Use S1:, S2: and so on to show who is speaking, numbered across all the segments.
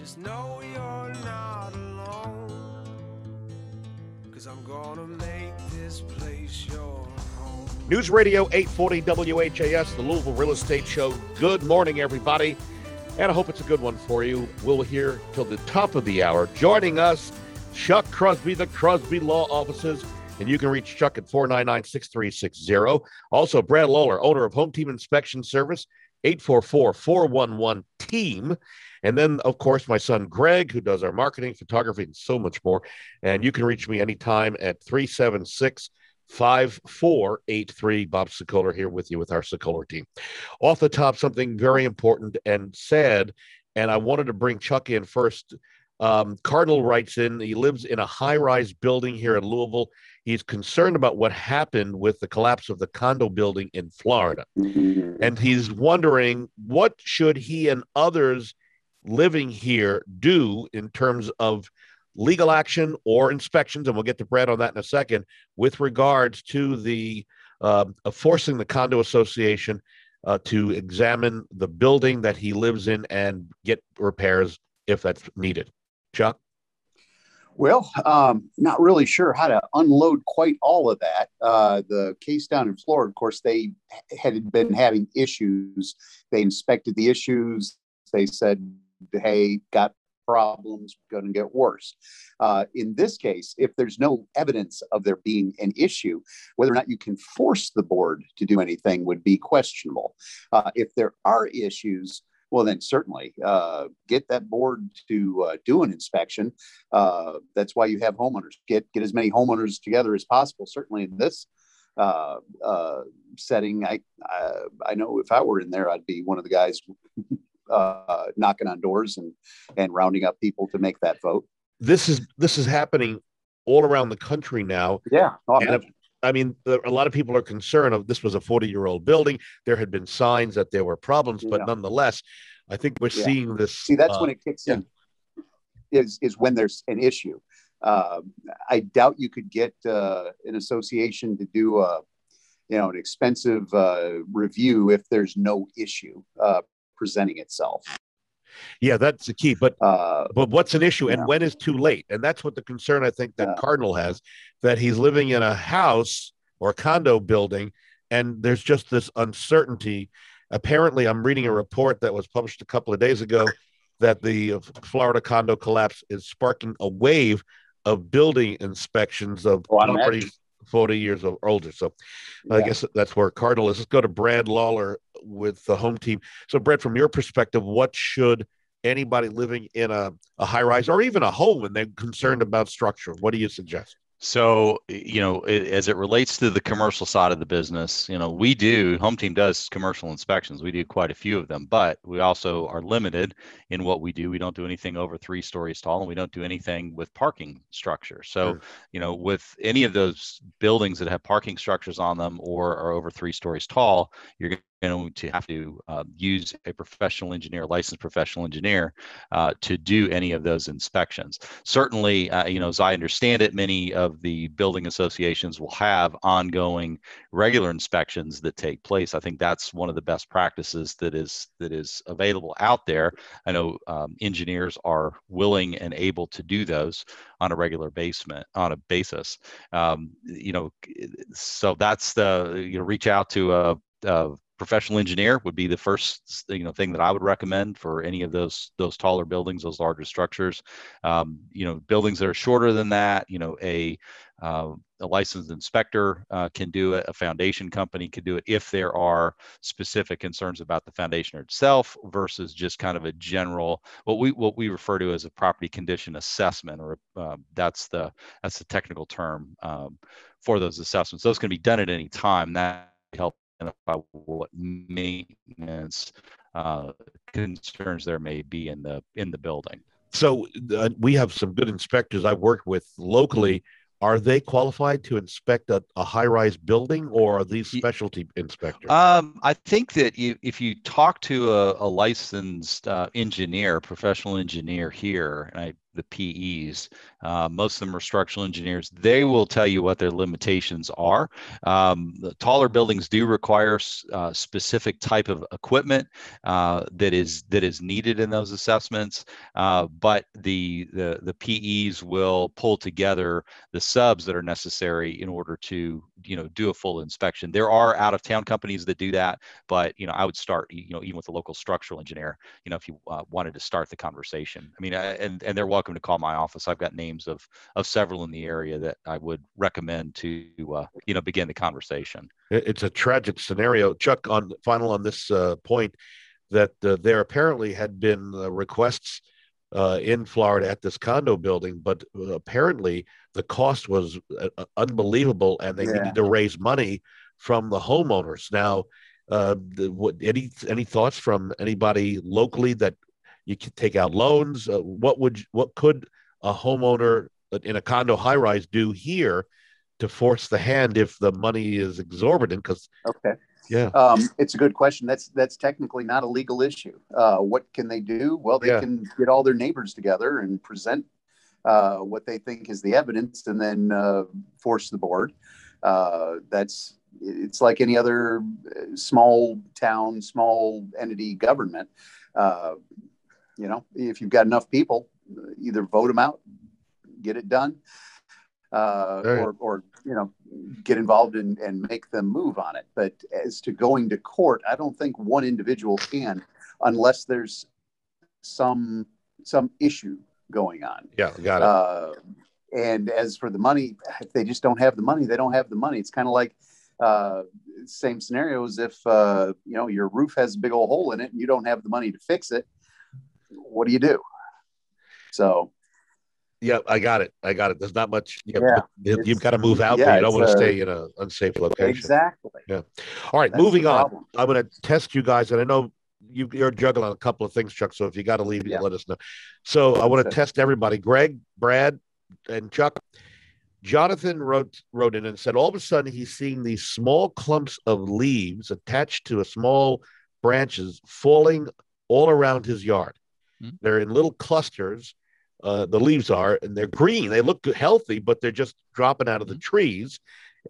S1: Just know you're not alone. Cause I'm gonna make this place your home.
S2: News Radio 840 WHAS, the Louisville Real Estate Show. Good morning, everybody. And I hope it's a good one for you. We'll hear till the top of the hour. Joining us, Chuck Crosby, the Crosby Law Offices. And you can reach Chuck at 499 6360. Also, Brad Lawler, owner of Home Team Inspection Service, 844 411 Team. And then, of course, my son Greg, who does our marketing, photography, and so much more. And you can reach me anytime at 376 5483. Bob Sokoler here with you with our Sokoler team. Off the top, something very important and sad. And I wanted to bring Chuck in first. Um, Cardinal writes in, he lives in a high rise building here in Louisville. He's concerned about what happened with the collapse of the condo building in Florida. And he's wondering what should he and others living here do in terms of legal action or inspections, and we'll get to Brad on that in a second, with regards to the uh, forcing the condo association uh, to examine the building that he lives in and get repairs if that's needed. Chuck?
S3: Well, um, not really sure how to unload quite all of that. Uh, the case down in Florida, of course, they had been having issues. They inspected the issues. They said, hey, got problems, going to get worse. Uh, in this case, if there's no evidence of there being an issue, whether or not you can force the board to do anything would be questionable. Uh, if there are issues, well, then certainly uh, get that board to uh, do an inspection. Uh, that's why you have homeowners. Get get as many homeowners together as possible. Certainly in this uh, uh, setting, I, I, I know if I were in there, I'd be one of the guys uh, knocking on doors and and rounding up people to make that vote.
S2: This is this is happening all around the country now.
S3: Yeah, oh,
S2: and I mean, a lot of people are concerned of this was a 40 year old building. There had been signs that there were problems, but yeah. nonetheless, I think we're yeah. seeing this.
S3: See, that's uh, when it kicks yeah. in. Is is when there's an issue. Uh, I doubt you could get uh, an association to do a, you know, an expensive uh, review if there's no issue uh, presenting itself.
S2: Yeah, that's the key. But uh, but what's an issue, and yeah. when is too late? And that's what the concern I think that yeah. Cardinal has that he's living in a house or a condo building, and there's just this uncertainty. Apparently, I'm reading a report that was published a couple of days ago that the Florida condo collapse is sparking a wave of building inspections of oh, properties 40 years or older. So yeah. I guess that's where Cardinal is. Let's go to Brad Lawler with the home team. So, Brad, from your perspective, what should anybody living in a, a high rise or even a home and they're concerned about structure, what do you suggest?
S4: So, you know, as it relates to the commercial side of the business, you know, we do, Home Team does commercial inspections. We do quite a few of them, but we also are limited in what we do. We don't do anything over three stories tall and we don't do anything with parking structure. So, sure. you know, with any of those buildings that have parking structures on them or are over three stories tall, you're going to have to uh, use a professional engineer, licensed professional engineer, uh, to do any of those inspections. Certainly, uh, you know, as I understand it, many of the building associations will have ongoing regular inspections that take place. I think that's one of the best practices that is that is available out there. I know um, engineers are willing and able to do those on a regular basement on a basis. Um, you know, so that's the you know reach out to a, a professional engineer would be the first you know thing that I would recommend for any of those those taller buildings, those larger structures. Um, you know, buildings that are shorter than that, you know, a uh, a licensed inspector uh, can do it. A foundation company can do it if there are specific concerns about the foundation itself versus just kind of a general what we what we refer to as a property condition assessment, or uh, that's the that's the technical term um, for those assessments. Those can be done at any time. That help identify what maintenance uh, concerns there may be in the in the building.
S2: So uh, we have some good inspectors I've worked with locally. Are they qualified to inspect a, a high-rise building, or are these specialty inspectors?
S4: Um, I think that you, if you talk to a, a licensed uh, engineer, professional engineer here, and I the PEs. Uh, most of them are structural engineers. They will tell you what their limitations are. Um, the taller buildings do require uh, specific type of equipment uh, that is that is needed in those assessments. Uh, but the, the the PEs will pull together the subs that are necessary in order to you know do a full inspection. There are out of town companies that do that, but you know I would start you know even with a local structural engineer. You know if you uh, wanted to start the conversation. I mean and and they're welcome to call my office. I've got names of of several in the area that I would recommend to uh, you know begin the conversation.
S2: It's a tragic scenario, Chuck. On final on this uh, point, that uh, there apparently had been uh, requests uh, in Florida at this condo building, but apparently the cost was uh, unbelievable, and they yeah. needed to raise money from the homeowners. Now, uh, what, any any thoughts from anybody locally that you can take out loans. Uh, what would what could a homeowner in a condo high rise do here to force the hand if the money is exorbitant? Because
S3: okay,
S2: yeah,
S3: um, it's a good question. That's that's technically not a legal issue. Uh, what can they do? Well, they yeah. can get all their neighbors together and present uh, what they think is the evidence, and then uh, force the board. Uh, that's it's like any other uh, small town, small entity government. You know, if you've got enough people, either vote them out, get it done, uh, right. or, or, you know, get involved and, and make them move on it. But as to going to court, I don't think one individual can unless there's some some issue going on.
S2: Yeah, got it. Uh,
S3: and as for the money, if they just don't have the money, they don't have the money. It's kind of like uh, same scenario as if uh, you know your roof has a big old hole in it and you don't have the money to fix it what do you do? So,
S2: yeah, I got it. I got it. There's not much. You yeah, you've got to move out, yeah, but you don't want to stay in an unsafe location.
S3: Exactly.
S2: Yeah. All right, That's moving on. I'm going to test you guys, and I know you, are juggling a couple of things, Chuck. So if you got to leave, yeah. let us know. So I want to test everybody. Greg, Brad, and Chuck. Jonathan wrote wrote in and said all of a sudden he's seeing these small clumps of leaves attached to a small branches falling all around his yard. Mm-hmm. They're in little clusters. Uh, the leaves are, and they're green. They look healthy, but they're just dropping out of the mm-hmm. trees,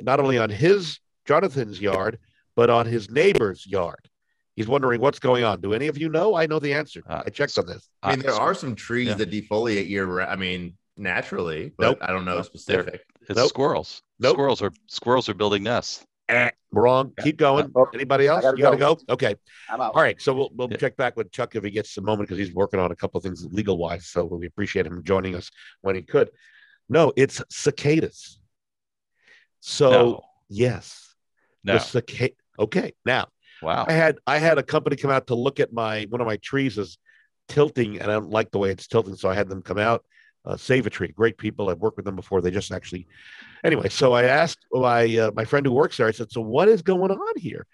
S2: not only on his Jonathan's yard, but on his neighbor's yard. He's wondering what's going on. Do any of you know? I know the answer. Uh, I checked on this.
S5: I mean, there are some trees yeah. that defoliate year. I mean, naturally, but nope. I don't know nope. specific.
S4: It's nope. squirrels. Nope. Squirrels are squirrels are building nests.
S2: Eh, wrong. Keep going. Oh, Anybody else? Gotta you got to go. go. Okay. All right. So we'll, we'll yeah. check back with Chuck if he gets a moment because he's working on a couple of things legal wise. So we appreciate him joining us when he could. No, it's cicadas. So no. yes,
S4: no.
S2: The cicada. Okay. Now,
S4: wow.
S2: I had I had a company come out to look at my one of my trees is tilting, and I don't like the way it's tilting, so I had them come out uh, Save a Tree. Great people. I've worked with them before. They just actually, anyway. So I asked my uh, my friend who works there. I said, "So what is going on here?"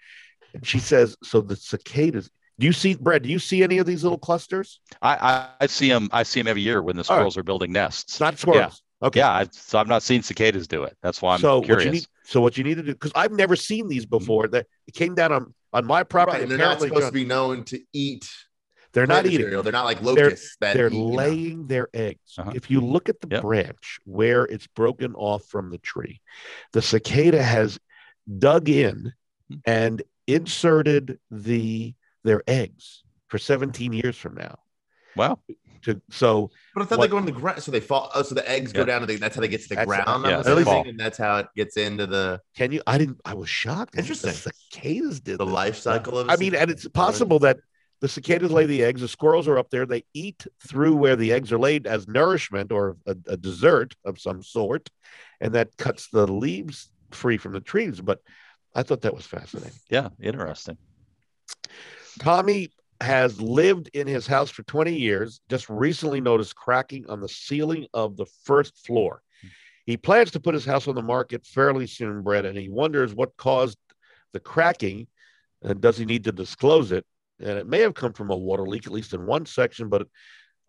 S2: And she says, "So the cicadas." Do you see, Brad? Do you see any of these little clusters?
S4: I I, I see them. I see them every year when the squirrels right. are building nests.
S2: not squirrels.
S4: Yeah. Okay. Yeah. I, so I've not seen cicadas do it. That's why I'm
S2: so
S4: curious.
S2: What you need, so what you need to do, because I've never seen these before. That it came down on on my property.
S5: Right, and they're not supposed John, to be known to eat
S2: they're not eating.
S5: They're not like locusts.
S2: They're, they're eat, laying know. their eggs. Uh-huh. If you look at the yep. branch where it's broken off from the tree, the cicada has dug in hmm. and inserted the their eggs for 17 years from now.
S4: Wow.
S2: To, so,
S5: but I thought what, they go in the ground, so they fall. Oh, so the eggs yeah. go down to the. That's how they get to the that's, ground. Yeah, and that's how it gets into the.
S2: Can you? I didn't. I was shocked.
S5: Interesting.
S2: The cicadas did
S5: the this. life cycle of.
S2: I mean, and it's possible that the cicadas lay the eggs. The squirrels are up there. They eat through where the eggs are laid as nourishment or a, a dessert of some sort, and that cuts the leaves free from the trees. But I thought that was fascinating.
S4: Yeah, interesting.
S2: Tommy has lived in his house for 20 years, just recently noticed cracking on the ceiling of the first floor. He plans to put his house on the market fairly soon, Brett, and he wonders what caused the cracking. And does he need to disclose it? And it may have come from a water leak, at least in one section, but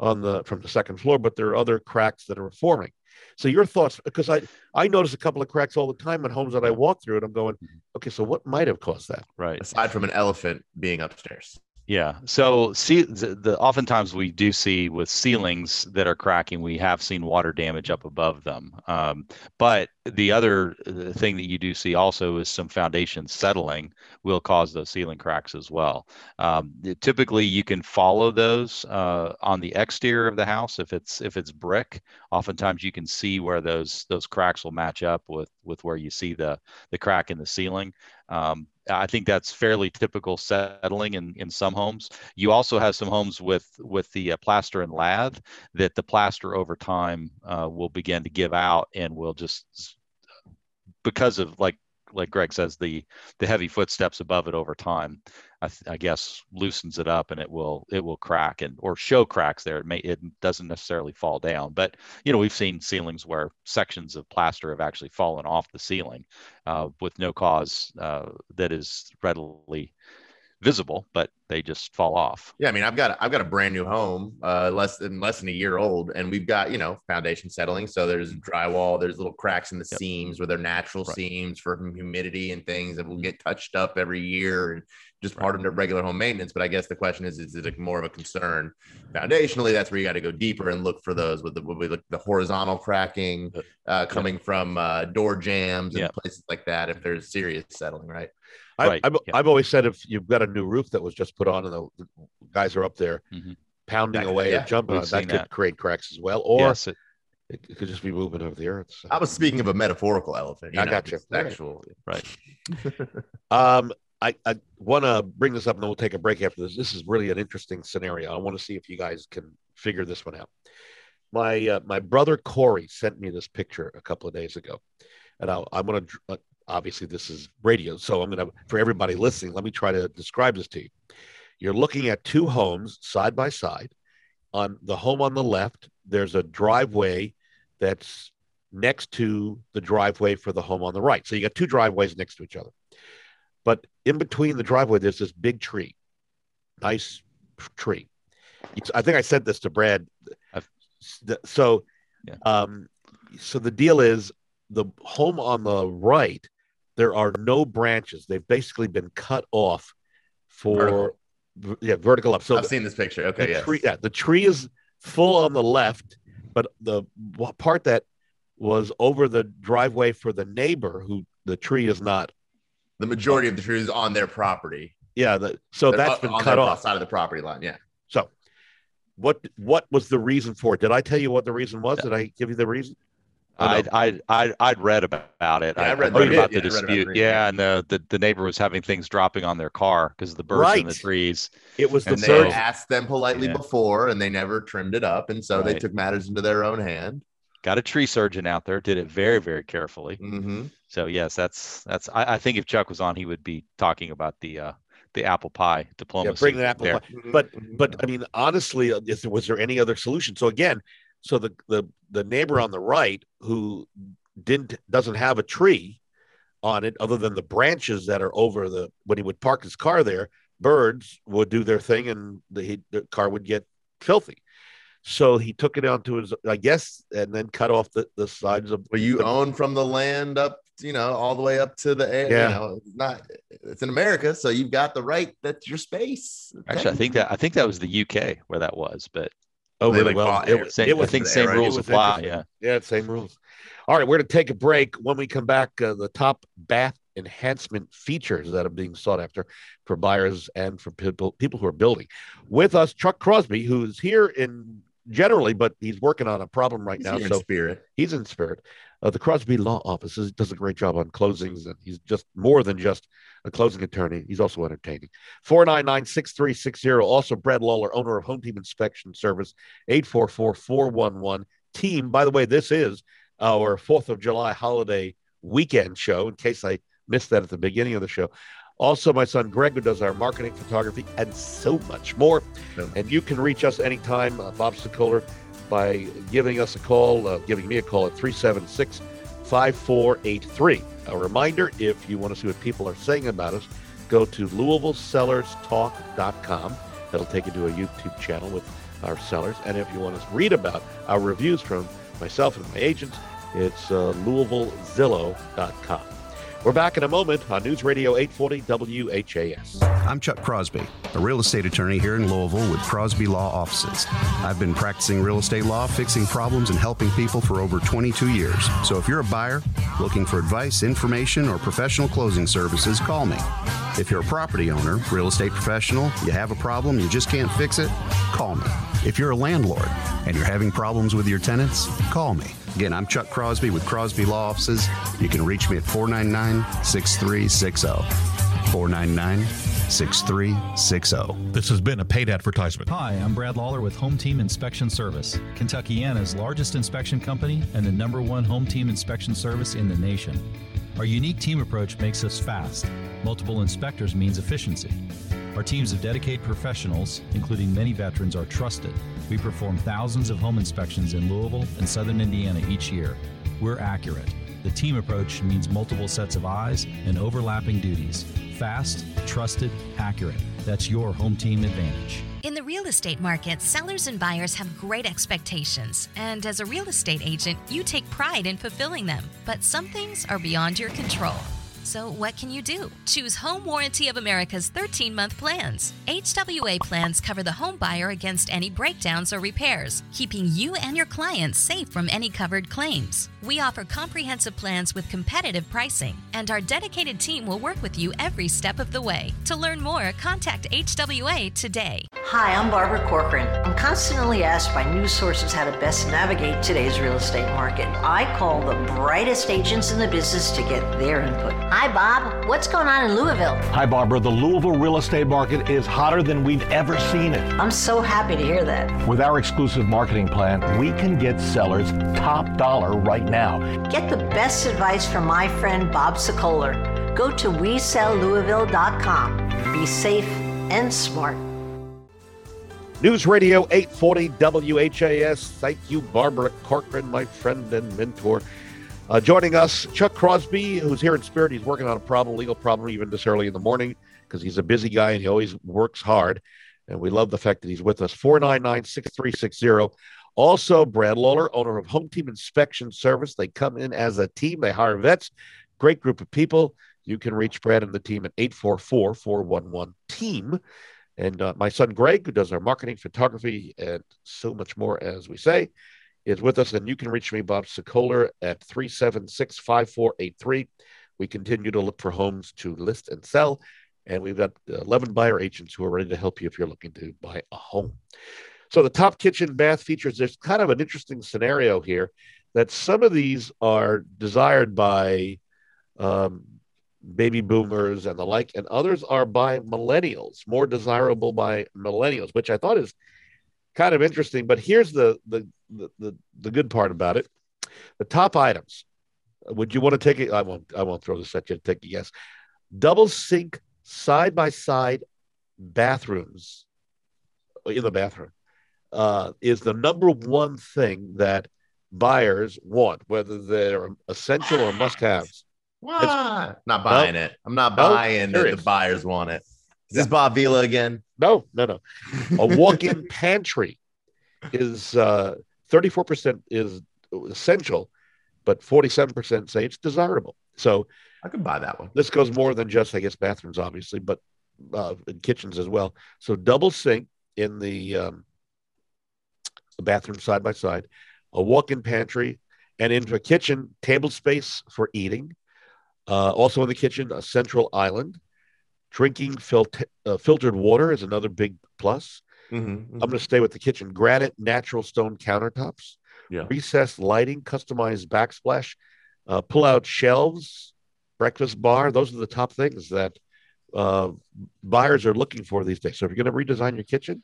S2: on the from the second floor. But there are other cracks that are forming. So your thoughts, because I I notice a couple of cracks all the time in homes that I walk through, and I'm going, mm-hmm. okay, so what might have caused that?
S4: Right.
S5: Aside from an elephant being upstairs.
S4: Yeah. So see the, the, oftentimes we do see with ceilings that are cracking, we have seen water damage up above them. Um, but the other uh, thing that you do see also is some foundation settling will cause those ceiling cracks as well. Um, typically, you can follow those uh, on the exterior of the house if it's if it's brick. Oftentimes, you can see where those those cracks will match up with with where you see the the crack in the ceiling. Um, I think that's fairly typical settling in, in some homes. You also have some homes with with the uh, plaster and lath that the plaster over time uh, will begin to give out and will just because of like like Greg says the the heavy footsteps above it over time I, I, guess loosens it up and it will it will crack and or show cracks there. It may it doesn't necessarily fall down, but you know we've seen ceilings where sections of plaster have actually fallen off the ceiling uh, with no cause uh, that is readily visible, but they just fall off.
S5: Yeah, I mean, I've got I've got a brand new home, uh, less than less than a year old, and we've got you know foundation settling. So there's drywall, there's little cracks in the yep. seams where they're natural right. seams for humidity and things that will mm-hmm. get touched up every year and just part right. of regular home maintenance. But I guess the question is, is it more of a concern foundationally? That's where you got to go deeper and look for those with the with the horizontal cracking uh, coming yeah. from uh, door jambs and yeah. places like that. If there's serious settling, right?
S2: I, have yeah. I've always said if you've got a new roof that was just put on and the, the guys are up there mm-hmm. pounding that, away yeah, and jumping on, that could that. create cracks as well. Or yes, it, it, could just be moving over the earth.
S5: So. I was speaking of a metaphorical elephant.
S2: I know, got you.
S5: Actual,
S4: right.
S2: um, I, I want to bring this up and then we'll take a break after this. This is really an interesting scenario. I want to see if you guys can figure this one out. My uh, my brother Corey sent me this picture a couple of days ago, and I, I'm going to uh, obviously this is radio so i'm going to for everybody listening let me try to describe this to you you're looking at two homes side by side on the home on the left there's a driveway that's next to the driveway for the home on the right so you got two driveways next to each other but in between the driveway there's this big tree nice tree i think i said this to brad so yeah. um so the deal is the home on the right there are no branches. They've basically been cut off for vertical. yeah vertical up.
S5: So I've the, seen this picture. Okay,
S2: the
S5: yes.
S2: tree, yeah, the tree is full on the left, but the part that was over the driveway for the neighbor who the tree is not.
S5: The majority of the tree is on their property.
S2: Yeah, the, so They're that's been cut off
S5: side of the property line. Yeah.
S2: So, what what was the reason for it? Did I tell you what the reason was? Did I give you the reason?
S4: I'd, I'd, I'd, I'd read about it. Yeah, I, read, read about the yeah, dispute. About yeah, and the, the, the neighbor was having things dropping on their car because of the birds right. in the trees.
S2: It was
S5: the and they asked them politely yeah. before, and they never trimmed it up, and so right. they took matters into their own hand.
S4: Got a tree surgeon out there, did it very very carefully.
S5: Mm-hmm.
S4: So yes, that's that's. I, I, think if Chuck was on, he would be talking about the uh, the apple pie diplomacy.
S2: Yeah, bring the apple there. pie. But but I mean, honestly, is, was there any other solution? So again, so the the the neighbor on the right who didn't doesn't have a tree on it other than the branches that are over the when he would park his car there birds would do their thing and the, the car would get filthy so he took it onto his i guess and then cut off the, the sides of
S5: well you the, own from the land up you know all the way up to the air yeah. you know it's not it's in america so you've got the right that's your space
S4: actually i think that i think that was the uk where that was but
S2: Oh, really well.
S4: It, same, it was, I think same rules apply. Yeah.
S2: Yeah, same rules. All right, we're going to take a break. When we come back, uh, the top bath enhancement features that are being sought after for buyers and for people people who are building. With us, Chuck Crosby, who's here in generally, but he's working on a problem right
S5: he's
S2: now.
S5: so spirit,
S2: he's in spirit. Uh, the Crosby Law Office does a great job on closings, and he's just more than just a closing attorney. He's also entertaining. 499 6360. Also, Brad Lawler, owner of Home Team Inspection Service, 844 411 Team. By the way, this is our 4th of July holiday weekend show, in case I missed that at the beginning of the show. Also, my son Greg, who does our marketing, photography, and so much more. And you can reach us anytime, uh, Bob Sokoler by giving us a call, uh, giving me a call at 376 5483. A reminder if you want to see what people are saying about us, go to LouisvilleSellersTalk.com. That'll take you to a YouTube channel with our sellers. And if you want to read about our reviews from myself and my agents, it's uh, LouisvilleZillow.com. We're back in a moment on News Radio 840 WHAS.
S6: I'm Chuck Crosby, a real estate attorney here in Louisville with Crosby Law Offices. I've been practicing real estate law, fixing problems, and helping people for over 22 years. So if you're a buyer looking for advice, information, or professional closing services, call me. If you're a property owner, real estate professional, you have a problem, you just can't fix it, call me. If you're a landlord and you're having problems with your tenants, call me. Again, I'm Chuck Crosby with Crosby Law Offices. You can reach me at 499 6360. 499 6360.
S7: This has been a paid advertisement.
S8: Hi, I'm Brad Lawler with Home Team Inspection Service, Kentuckiana's largest inspection company and the number one home team inspection service in the nation. Our unique team approach makes us fast. Multiple inspectors means efficiency. Our teams of dedicated professionals, including many veterans, are trusted. We perform thousands of home inspections in Louisville and southern Indiana each year. We're accurate. The team approach means multiple sets of eyes and overlapping duties. Fast, trusted, accurate. That's your home team advantage.
S9: In the real estate market, sellers and buyers have great expectations, and as a real estate agent, you take pride in fulfilling them. But some things are beyond your control. So, what can you do? Choose Home Warranty of America's 13 month plans. HWA plans cover the home buyer against any breakdowns or repairs, keeping you and your clients safe from any covered claims. We offer comprehensive plans with competitive pricing, and our dedicated team will work with you every step of the way. To learn more, contact HWA today.
S10: Hi, I'm Barbara Corcoran. I'm constantly asked by news sources how to best navigate today's real estate market. I call the brightest agents in the business to get their input. Hi, Bob. What's going on in Louisville?
S7: Hi, Barbara. The Louisville real estate market is hotter than we've ever seen it.
S10: I'm so happy to hear that.
S7: With our exclusive marketing plan, we can get sellers top dollar right now.
S10: Get the best advice from my friend Bob Sokoler. Go to WeSellLouisville.com. Be safe and smart.
S2: News Radio 840 WHAS. Thank you, Barbara Corcoran, my friend and mentor. Uh, joining us, Chuck Crosby, who's here in spirit. He's working on a problem, legal problem, even this early in the morning because he's a busy guy and he always works hard. And we love the fact that he's with us. 499 6360. Also, Brad Lawler, owner of Home Team Inspection Service. They come in as a team, they hire vets. Great group of people. You can reach Brad and the team at 844 411 team. And uh, my son Greg, who does our marketing, photography, and so much more, as we say, is with us. And you can reach me, Bob Sokoler, at 376 5483. We continue to look for homes to list and sell. And we've got 11 buyer agents who are ready to help you if you're looking to buy a home. So the top kitchen bath features, there's kind of an interesting scenario here that some of these are desired by um, baby boomers and the like, and others are by millennials, more desirable by millennials, which I thought is kind of interesting. But here's the the the the, the good part about it: the top items. Would you want to take it? I won't. I won't throw this at you. to Take a guess. Double sink side by side bathrooms in the bathroom uh, is the number one thing that buyers want, whether they're essential or must haves.
S5: What? Not buying it. I'm not buying that the buyers want it. Is this Bob Vila again?
S2: No, no, no. A walk-in pantry is uh, 34% is essential, but 47% say it's desirable. So
S5: I could buy that one.
S2: This goes more than just, I guess, bathrooms, obviously, but uh, in kitchens as well. So double sink in the, um, the bathroom side by side, a walk-in pantry, and into a kitchen table space for eating. Uh, also in the kitchen, a central island. Drinking fil- uh, filtered water is another big plus.
S5: Mm-hmm, mm-hmm.
S2: I'm going to stay with the kitchen. Granite natural stone countertops.
S5: Yeah.
S2: Recessed lighting, customized backsplash, uh, pull out shelves, breakfast bar. Those are the top things that uh, buyers are looking for these days. So if you're going to redesign your kitchen,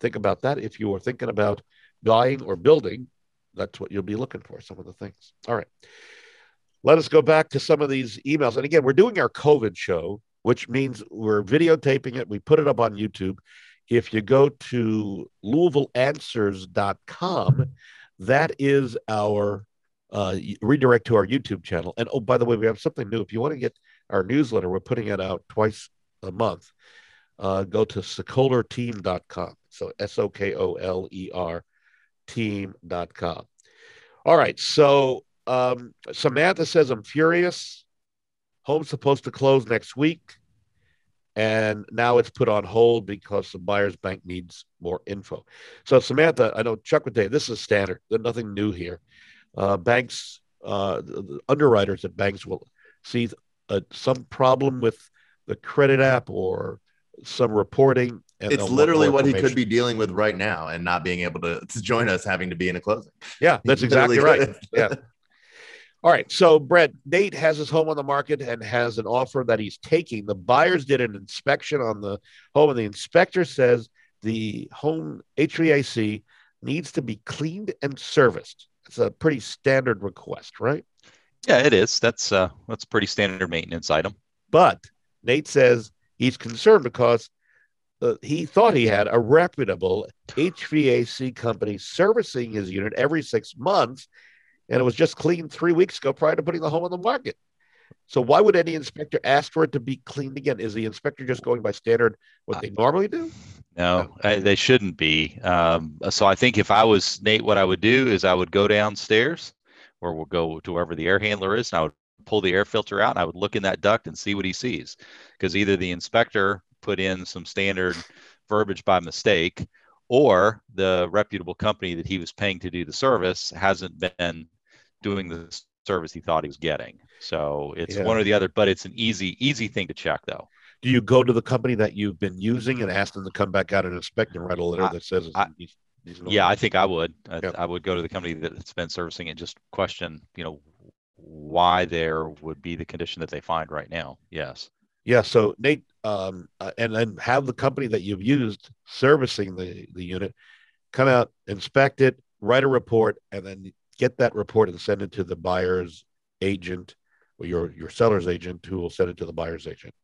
S2: think about that. If you are thinking about buying or building, that's what you'll be looking for. Some of the things. All right. Let us go back to some of these emails. And again, we're doing our COVID show, which means we're videotaping it. We put it up on YouTube. If you go to LouisvilleAnswers.com, that is our uh, redirect to our YouTube channel. And oh, by the way, we have something new. If you want to get our newsletter, we're putting it out twice a month. Uh, go to sokolerteam.com. So S O K O L E R team.com. All right. So um, Samantha says, I'm furious. Home's supposed to close next week, and now it's put on hold because the buyer's bank needs more info. So, Samantha, I know Chuck would say this is standard. There's nothing new here. Uh, banks, uh, underwriters at banks will see uh, some problem with the credit app or some reporting.
S5: It's literally what he could be dealing with right now and not being able to, to join us having to be in a closing.
S2: Yeah, that's exactly right. Yeah. All right. So, Brett, Nate has his home on the market and has an offer that he's taking. The buyers did an inspection on the home, and the inspector says the home HVAC needs to be cleaned and serviced. It's a pretty standard request, right?
S4: Yeah, it is. That's uh that's a pretty standard maintenance item.
S2: But Nate says he's concerned because uh, he thought he had a reputable HVAC company servicing his unit every six months, and it was just cleaned three weeks ago prior to putting the home on the market. So why would any inspector ask for it to be cleaned again? Is the inspector just going by standard what they normally do?
S4: No, I, they shouldn't be. Um, so I think if I was Nate, what I would do is I would go downstairs, or we'll go to wherever the air handler is, and I would pull the air filter out, and I would look in that duct and see what he sees, because either the inspector put in some standard verbiage by mistake, or the reputable company that he was paying to do the service hasn't been doing the service he thought he was getting. So it's
S2: Yeah.
S4: one or the other, but it's an easy, easy thing to check though.
S2: Do you go to the company that you've been using and ask them to come back out and inspect and write a letter
S4: I-
S2: that says it's,
S4: I-
S2: these, these
S4: Yeah, I think I would. I,
S2: Yeah.
S4: I would go to the company that's been servicing and just question, you know, why there would be the condition that they find right now. Yes.
S2: Yeah. So Nate, um, uh, and then have the company that you've used servicing the the unit come out, inspect it, write a report, and then get that report and send it to the buyer's agent or your your seller's agent, who will send it to the buyer's agent,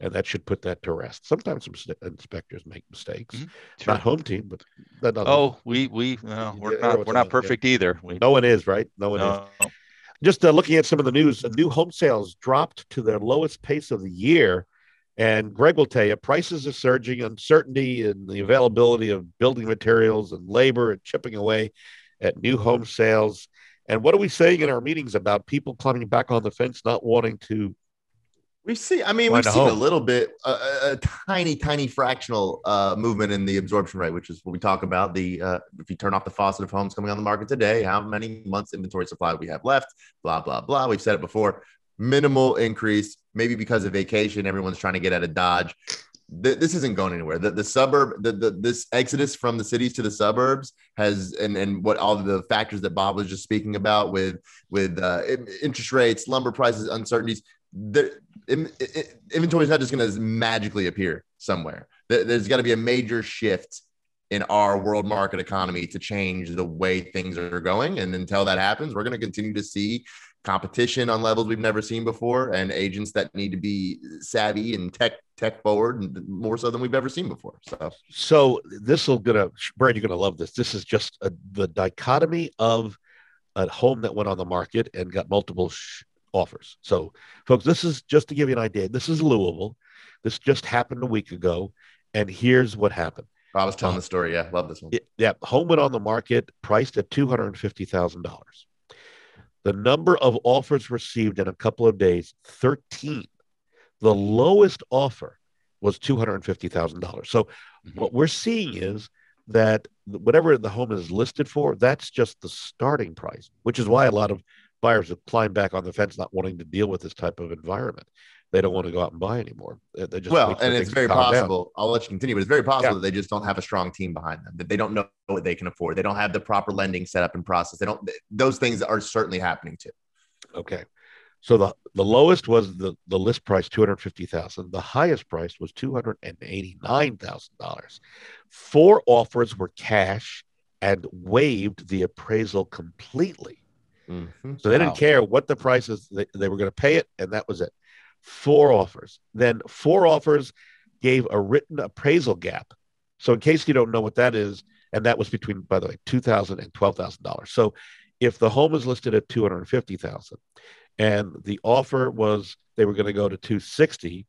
S2: and that should put that to rest. Sometimes some inspectors make mistakes,
S4: Mhm. Sure.
S2: not home team, but that doesn't.
S4: Oh, we we no, we're not we're not perfect either. We
S2: no one is right. No one is. just uh, looking at some of the news, new home sales dropped to their lowest pace of the year. And Greg will tell you, prices are surging, uncertainty and the availability of building materials and labor and chipping away at new home sales. And what are we saying in our meetings about people climbing back on the fence, not wanting to?
S5: We see, I mean, we've seen a little bit, a tiny, tiny fractional uh, movement in the absorption rate, which is what we talk about. The uh, if you turn off the faucet of homes coming on the market today, how many months inventory supply we have left? Blah blah blah. We've said it before. Minimal increase, maybe because of vacation. Everyone's trying to get out of Dodge. Th- This isn't going anywhere. The, the suburb, the, the this exodus from the cities to the suburbs has, and and what all the factors that Bob was just speaking about with with uh, interest rates, lumber prices, uncertainties. The, in, in- inventory is not just going to magically appear somewhere. There- There's got to be a major shift in our world market economy to change the way things are going. And until that happens, we're going to continue to see competition on levels we've never seen before and agents that need to be savvy and tech tech forward more so than we've ever seen before so.
S2: So this will gonna brad you're gonna love this. This is just a, the dichotomy of a home that went on the market and got multiple sh- offers. So folks this is just to give you an idea this is louisville. This just happened a week ago and here's what happened.
S5: I was telling uh, the story. Yeah love this one.
S2: it, yeah home went on the market priced at $250000 the number of offers received in a couple of days, thirteen. The lowest offer was two hundred and fifty thousand dollars. So,
S4: Mhm.
S2: what we're seeing is that whatever the home is listed for, that's just the starting price, which is why a lot of buyers have climbed back on the fence, not wanting to deal with this type of environment. They don't want to go out and buy anymore. They just
S5: well, and it's very
S2: calm down.
S5: possible. I'll let you continue, but it's very possible
S2: Yeah.
S5: that they just don't have a strong team behind them. That they don't know what they can afford. They don't have the proper lending set up and process. They don't. Those things are certainly happening too.
S2: Okay. So the, the lowest was the, the list price, 250,000. The highest price was $289,000. Four offers were cash and waived the appraisal completely.
S5: Mhm.
S2: So they didn't care what the price is. They, they were going to pay it, and that was it. Four offers. Then four offers gave a written appraisal gap. So in case you don't know what that is, and that was between, by the way, two thousand and twelve thousand dollars. So if the home is listed at two hundred fifty thousand, and the offer was they were going to go to two sixty,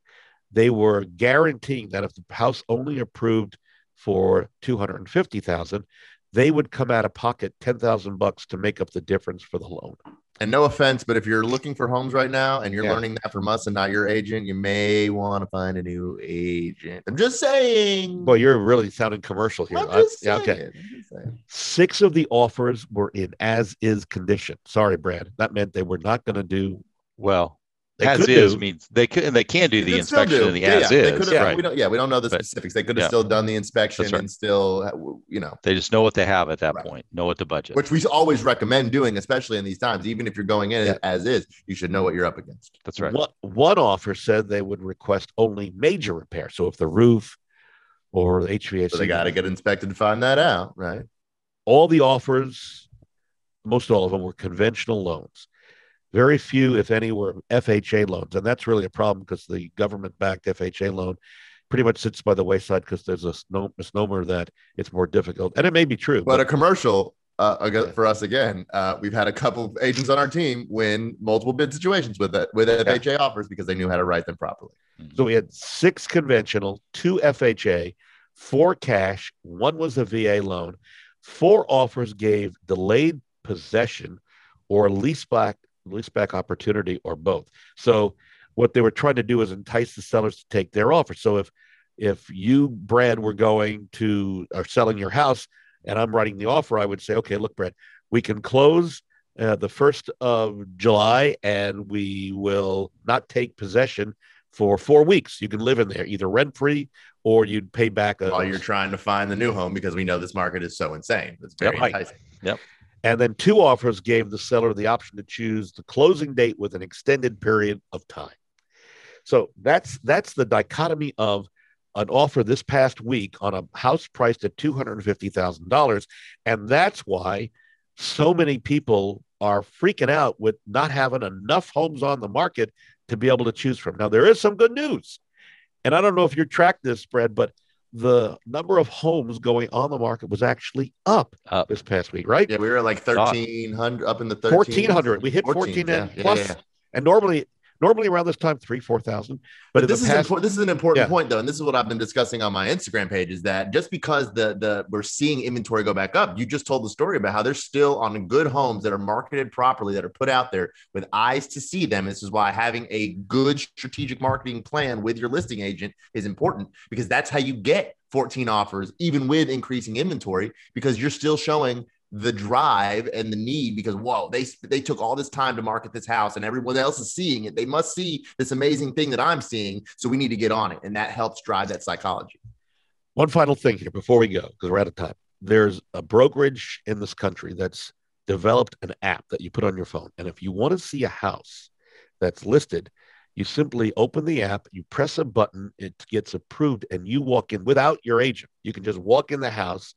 S2: they were guaranteeing that if the house only approved for two hundred fifty thousand, they would come out of pocket ten thousand bucks to make up the difference for the loan.
S5: And no offense, but if you're looking for homes right now and you're
S2: Yeah.
S5: learning that from us and not your agent, you may want to find a new agent. I'm just saying.
S2: Well, you're really sounding commercial here.
S5: I'm
S2: I- yeah, okay.
S5: I'm just saying.
S2: Six of the offers were in as is condition. Sorry, Brad. That meant they were not going to do.
S4: Well,
S2: They
S4: as
S2: could
S4: is
S2: do.
S4: means they could and they can do
S5: They
S4: the
S5: could
S4: inspection
S5: do.
S4: and the
S5: Yeah,
S4: as
S5: yeah, they
S4: is.
S5: could've-
S4: Right.
S5: We don't, yeah, we don't know the
S4: But-
S5: specifics. They could have
S4: yeah.
S5: still done the inspection
S4: right.
S5: and still, uh, you know,
S4: They just know what they have at that
S5: Right.
S4: point. Know what the budget.
S5: which we always recommend doing, especially in these times. Even if you're going in
S2: Yeah.
S5: as is, you should know what you're up against.
S4: That's right.
S2: One, one offer said they would request only major repair. So if the roof or the HVAC,
S5: So they got to get inspected to find that out, right?
S2: all the offers, most all of them were conventional loans. Very few, if any, were FHA loans. And that's really a problem because the government backed FHA loan pretty much sits by the wayside because there's a sno- misnomer that it's more difficult. And it may be true.
S5: But a commercial uh, ag- for us again, uh, we've had a couple of agents on our team win multiple bid situations with it with FHA offers because they knew how to write them properly.
S2: So we had six conventional, two FHA, four cash, one was a VA loan. Four offers gave delayed possession or leaseback leaseback opportunity or both. So what they were trying to do is entice the sellers to take their offer. So if if you, Brad, were going to or selling your house and I'm writing the offer, I would say, okay, look, Brad, we can close uh, the first of July and we will not take possession for four weeks. You can live in there, either rent free or you'd pay back a
S5: While you're trying to find the new home because we know this market is so insane. It's very enticing.
S2: Yep. Right.
S5: enticing.
S2: And then two offers gave the seller the option to choose the closing date with an extended period of time. So that's that's the dichotomy of an offer this past week on a house priced at two hundred and that's why so many people are freaking out with not having enough homes on the market to be able to choose from. Now there is some good news, and I don't know if you tracked this, Brad, but the number of homes going on the market was actually up,
S4: Up.
S2: this past week, right?
S5: Yeah, we were like thirteen hundred up in the 13,
S2: 1400 we hit 14 and
S5: yeah,
S2: plus
S5: yeah, yeah.
S2: and normally normally around this time three four thousand but,
S5: But this is
S2: past,
S5: important. This is an important
S2: Yeah.
S5: point, though, and this is what I've been discussing on my Instagram page. Is that just because the the we're seeing inventory go back up, you just told the story about how they're still on good homes that are marketed properly, that are put out there with eyes to see them. This is why having a good strategic marketing plan with your listing agent is important because that's how you get 14 offers, even with increasing inventory, because you're still showing the drive and the need because whoa they they took all this time to market this house and everyone else is seeing it. They must see this amazing thing that i'm seeing. So we need to get on it. And that helps drive that psychology.
S2: One final thing here before we go because we're out of time. There's a brokerage in this country that's developed an app that you put on your phone. And if you want to see a house that's listed you simply open the app you press a button it gets approved and you walk in without your agent. You can just walk in the house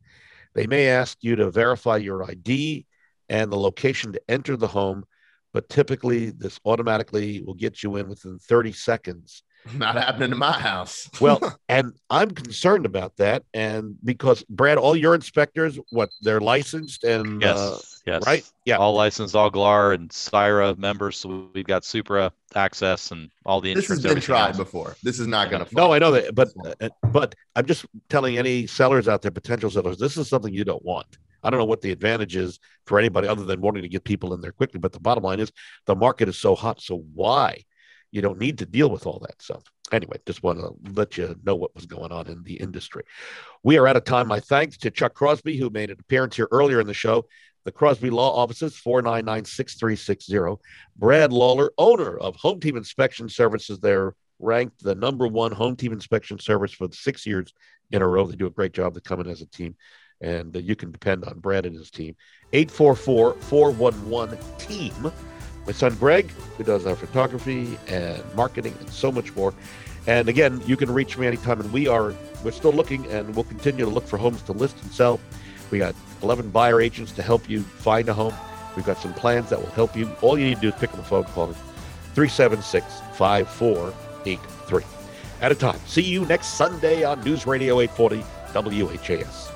S2: they may ask you to verify your id and the location to enter the home but typically this automatically will get you in within 30 seconds
S5: not happening to my house
S2: well, and I'm concerned about that. And because Brad, all your inspectors, what they're licensed and
S4: Yes.
S2: uh,
S4: yes.
S2: right? Yeah.
S4: All licensed, all GLAR and Syra members. So we've got Supra access and all the
S5: this
S4: insurance.
S5: has been tried
S4: else.
S5: before this is not going to
S2: no, I know that, but uh, but I'm just telling any sellers out there, potential sellers, this is something you don't want. I don't know what the advantage is for anybody other than wanting to get people in there quickly. But the bottom line is the market is so hot. So why? You don't need to deal with all that. So anyway, just want to let you know what was going on in the industry. We are out of time. My thanks to Chuck Crosby, who made an appearance here earlier in the show. The Crosby Law Offices, 499 6360. Brad Lawler, owner of Home Team Inspection Services. They're ranked the number one home team inspection service for six years in a row. They do a great job. They come in as a team, and you can depend on Brad and his team. 844 411 TEAM. My son Greg, who does our photography and marketing and so much more. And again, you can reach me anytime. And we are we're still looking, and we'll continue to look for homes to list and sell. We got 11 buyer agents to help you find a home. We've got some plans that will help you. All you need to do is pick up the phone, call me 376 5483. At a time. See you next Sunday on News Radio 840 WHAS.